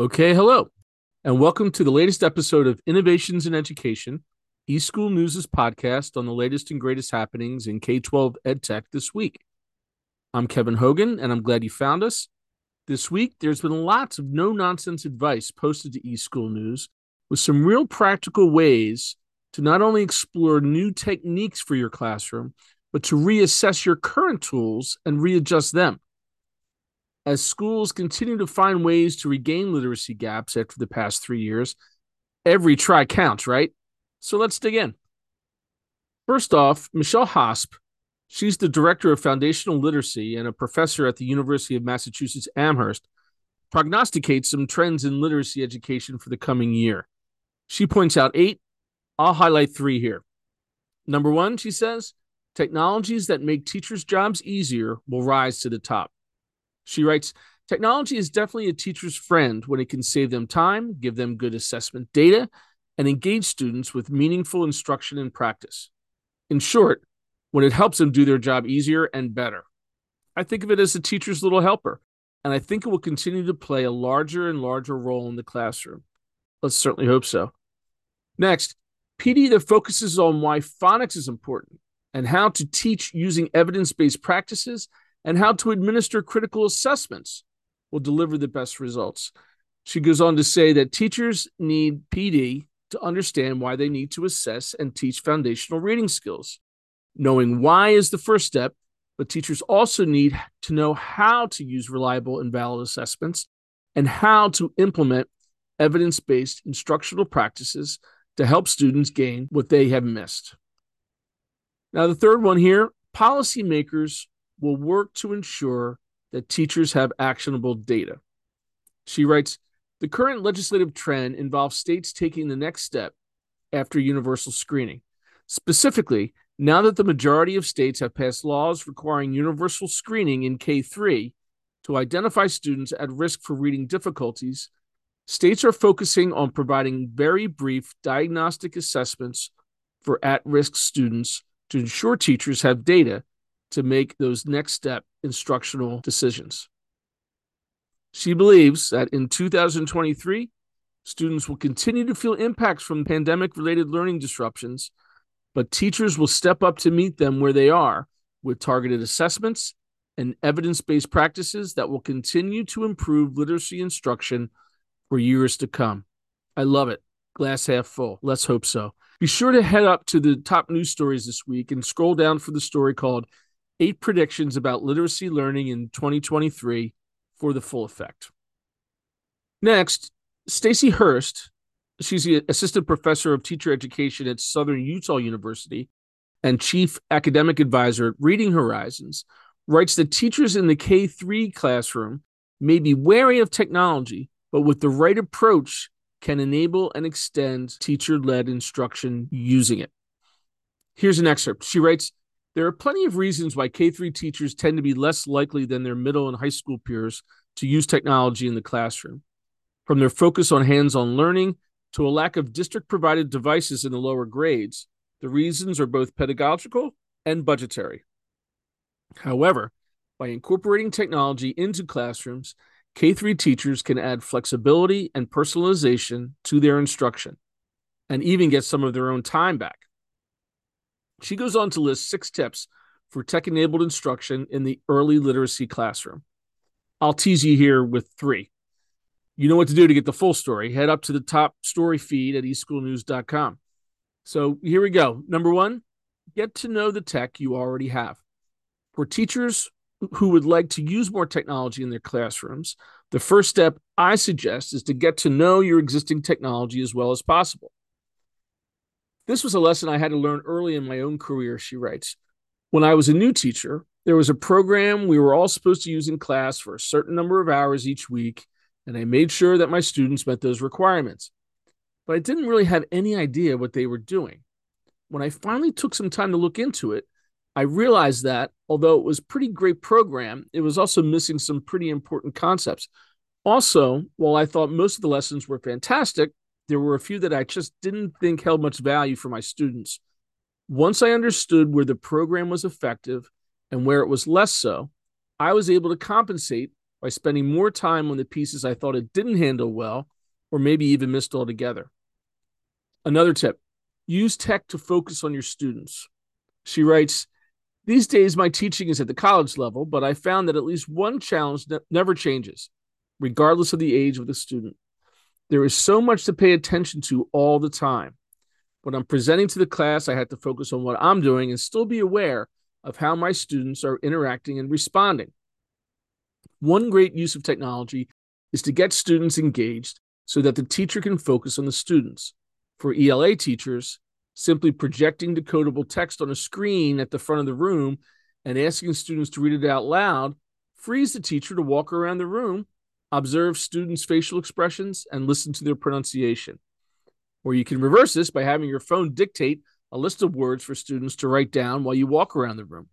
Okay, hello, and welcome to the latest episode of Innovations in Education, eSchool News' podcast on the latest and greatest happenings in K 12 EdTech this week. I'm Kevin Hogan, and I'm glad you found us. This week, there's been lots of no nonsense advice posted to eSchool News with some real practical ways to not only explore new techniques for your classroom, but to reassess your current tools and readjust them as schools continue to find ways to regain literacy gaps after the past three years, every try counts, right? So let's dig in. First off, Michelle Hosp, she's the director of foundational literacy and a professor at the University of Massachusetts Amherst, prognosticates some trends in literacy education for the coming year. She points out eight. I'll highlight three here. Number one, she says, technologies that make teachers' jobs easier will rise to the top. She writes Technology is definitely a teacher's friend when it can save them time, give them good assessment data, and engage students with meaningful instruction and practice. In short, when it helps them do their job easier and better. I think of it as a teacher's little helper, and I think it will continue to play a larger and larger role in the classroom. Let's certainly hope so. Next, PD that focuses on why phonics is important and how to teach using evidence based practices and how to administer critical assessments will deliver the best results. She goes on to say that teachers need PD to understand why they need to assess and teach foundational reading skills. Knowing why is the first step, but teachers also need to know how to use reliable and valid assessments and how to implement evidence based instructional practices to help students gain what they have missed. Now, the third one here policymakers will work to ensure that teachers have actionable data. She writes The current legislative trend involves states taking the next step after universal screening. Specifically, now that the majority of states have passed laws requiring universal screening in K 3 to identify students at risk for reading difficulties, states are focusing on providing very brief diagnostic assessments for at risk students to ensure teachers have data to make those next step instructional decisions. She believes that in 2023, students will continue to feel impacts from pandemic related learning disruptions, but teachers will step up to meet them where they are with targeted assessments and evidence based practices that will continue to improve literacy instruction for years to come. I love it. Glass half full. Let's hope so. Be sure to head up to the top news stories this week and scroll down for the story called eight predictions about literacy learning in 2023 for the full effect. Next, Stacy Hurst, she's the assistant professor of teacher education at Southern Utah University and chief academic advisor at Reading Horizons, writes that teachers in the K 3 classroom may be wary of technology, but with the right approach, can enable and extend teacher led instruction using it. Here's an excerpt. She writes there are plenty of reasons why K 3 teachers tend to be less likely than their middle and high school peers to use technology in the classroom. From their focus on hands on learning to a lack of district provided devices in the lower grades, the reasons are both pedagogical and budgetary. However, by incorporating technology into classrooms, K 3 teachers can add flexibility and personalization to their instruction and even get some of their own time back. She goes on to list six tips for tech enabled instruction in the early literacy classroom. I'll tease you here with three. You know what to do to get the full story. Head up to the top story feed at eschoolnews.com. So here we go. Number one, get to know the tech you already have. For teachers who would like to use more technology in their classrooms, the first step I suggest is to get to know your existing technology as well as possible. This was a lesson I had to learn early in my own career, she writes. When I was a new teacher, there was a program we were all supposed to use in class for a certain number of hours each week, and I made sure that my students met those requirements. But I didn't really have any idea what they were doing. When I finally took some time to look into it, I realized that although it was a pretty great program, it was also missing some pretty important concepts. Also, while I thought most of the lessons were fantastic, there were a few that I just didn't think held much value for my students. Once I understood where the program was effective and where it was less so, I was able to compensate by spending more time on the pieces I thought it didn't handle well or maybe even missed altogether. Another tip use tech to focus on your students. She writes, These days, my teaching is at the college level, but I found that at least one challenge ne- never changes, regardless of the age of the student. There is so much to pay attention to all the time. When I'm presenting to the class, I have to focus on what I'm doing and still be aware of how my students are interacting and responding. One great use of technology is to get students engaged so that the teacher can focus on the students. For ELA teachers, simply projecting decodable text on a screen at the front of the room and asking students to read it out loud frees the teacher to walk around the room, observe students' facial expressions, and listen to their pronunciation. Or you can reverse this by having your phone dictate a list of words for students to write down while you walk around the room.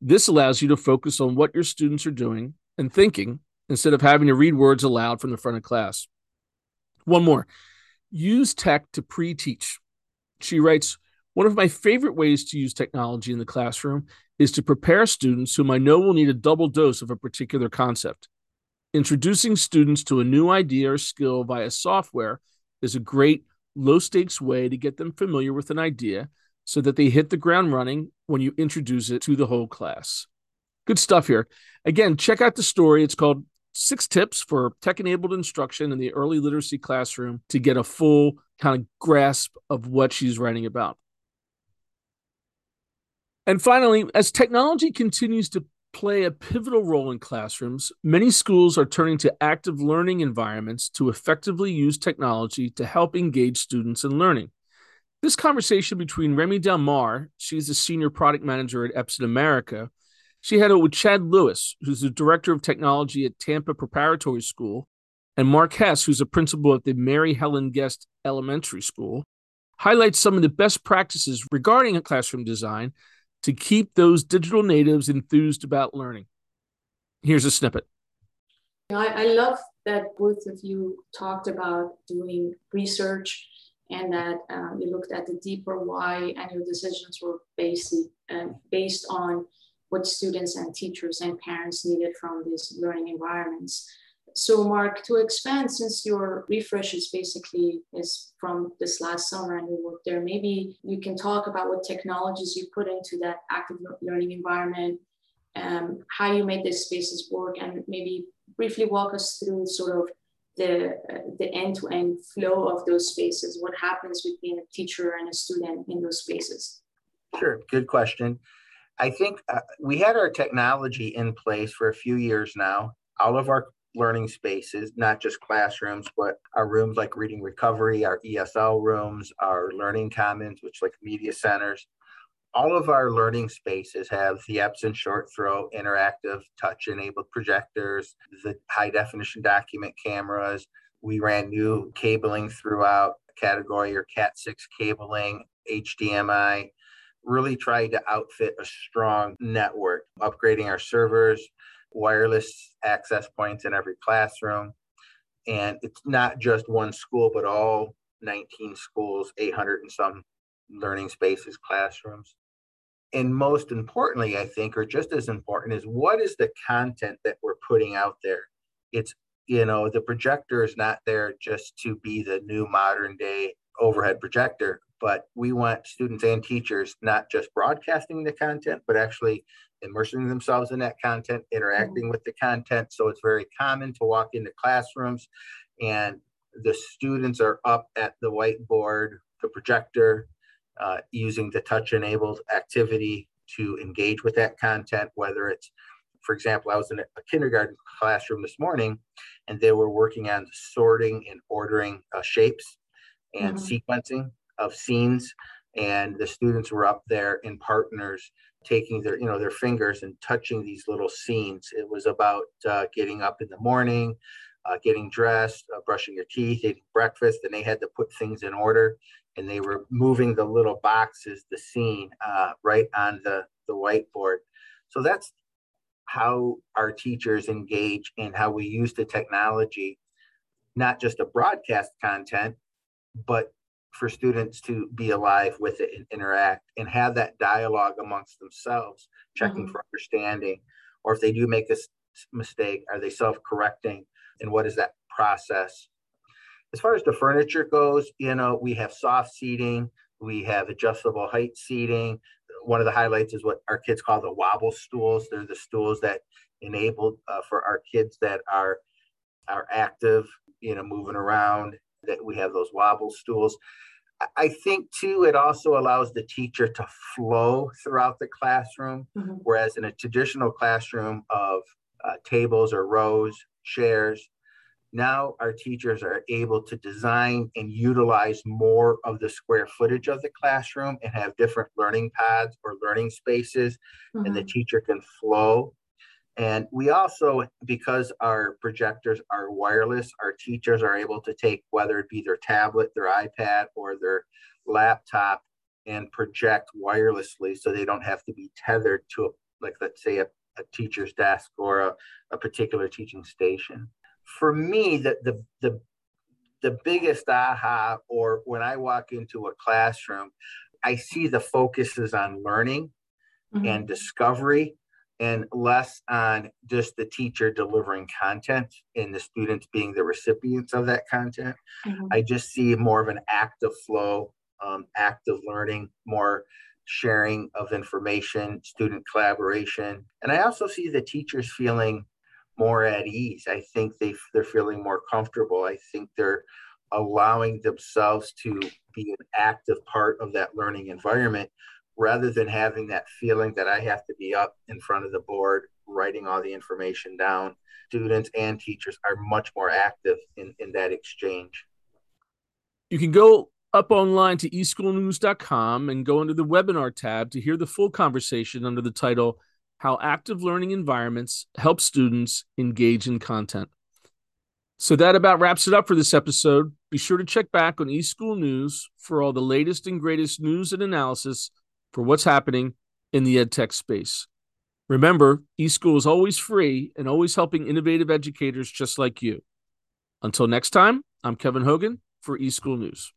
This allows you to focus on what your students are doing and thinking instead of having to read words aloud from the front of class. One more use tech to pre teach. She writes, one of my favorite ways to use technology in the classroom is to prepare students whom I know will need a double dose of a particular concept. Introducing students to a new idea or skill via software is a great low stakes way to get them familiar with an idea so that they hit the ground running when you introduce it to the whole class. Good stuff here. Again, check out the story. It's called Six Tips for Tech Enabled Instruction in the Early Literacy Classroom to get a full kind of grasp of what she's writing about. And finally, as technology continues to play a pivotal role in classrooms, many schools are turning to active learning environments to effectively use technology to help engage students in learning. This conversation between Remy Delmar, she's the senior product manager at Epson America, she had it with Chad Lewis, who's the director of technology at Tampa Preparatory School, and Mark Hess, who's a principal at the Mary Helen Guest Elementary School, highlights some of the best practices regarding classroom design to keep those digital natives enthused about learning. Here's a snippet. I, I love that both of you talked about doing research and that um, you looked at the deeper why and your decisions were based, uh, based on what students and teachers and parents needed from these learning environments. So, Mark, to expand, since your refresh is basically is from this last summer and you worked there, maybe you can talk about what technologies you put into that active learning environment, um, how you made these spaces work, and maybe briefly walk us through sort of the uh, the end-to-end flow of those spaces. What happens between a teacher and a student in those spaces? Sure, good question. I think uh, we had our technology in place for a few years now. All of our learning spaces, not just classrooms, but our rooms like reading recovery, our ESL rooms, our learning commons, which like media centers. All of our learning spaces have the Epson short throw interactive touch enabled projectors, the high definition document cameras. We ran new cabling throughout category or Cat 6 cabling, HDMI, really tried to outfit a strong network, upgrading our servers, wireless access points in every classroom. And it's not just one school, but all 19 schools, 800 and some learning spaces, classrooms. And most importantly, I think, or just as important, is what is the content that we're putting out there? It's, you know, the projector is not there just to be the new modern day overhead projector, but we want students and teachers not just broadcasting the content, but actually immersing themselves in that content, interacting mm-hmm. with the content. So it's very common to walk into classrooms and the students are up at the whiteboard, the projector, uh, using the touch enabled activity to engage with that content, whether it's for example, I was in a kindergarten classroom this morning and they were working on sorting and ordering uh, shapes and mm-hmm. sequencing of scenes and the students were up there in partners taking their you know their fingers and touching these little scenes it was about uh, getting up in the morning uh, getting dressed uh, brushing your teeth eating breakfast and they had to put things in order and they were moving the little boxes the scene uh, right on the the whiteboard so that's how our teachers engage and how we use the technology not just to broadcast content but for students to be alive with it and interact and have that dialogue amongst themselves, checking mm-hmm. for understanding. Or if they do make a mistake? Are they self correcting? And what is that process? As far as the furniture goes, you know, we have soft seating, we have adjustable height seating. One of the highlights is what our kids call the wobble stools. They're the stools that enable uh, for our kids that are are active, you know, moving around. That we have those wobble stools. I think too, it also allows the teacher to flow throughout the classroom, mm-hmm. whereas in a traditional classroom of uh, tables or rows, chairs, now our teachers are able to design and utilize more of the square footage of the classroom and have different learning paths or learning spaces, mm-hmm. and the mm-hmm. teacher can flow. And we also, because our projectors are wireless, our teachers are able to take whether it be their tablet, their iPad, or their laptop and project wirelessly so they don't have to be tethered to, a, like, let's say, a, a teacher's desk or a, a particular teaching station for me, the, the, the, the biggest aha, or when I walk into a classroom, I see the focus is on learning mm-hmm. and discovery and less on just the teacher delivering content and the students being the recipients of that content. Mm-hmm. I just see more of an active flow, um, active learning, more sharing of information, student collaboration. And I also see the teachers feeling more at ease. I think they they're feeling more comfortable. I think they're allowing themselves to be an active part of that learning environment rather than having that feeling that I have to be up in front of the board writing all the information down. Students and teachers are much more active in, in that exchange. You can go up online to eschoolnews.com and go into the webinar tab to hear the full conversation under the title how active learning environments help students engage in content. So that about wraps it up for this episode. Be sure to check back on eSchool News for all the latest and greatest news and analysis for what's happening in the EdTech space. Remember, eSchool is always free and always helping innovative educators just like you. Until next time, I'm Kevin Hogan for eSchool News.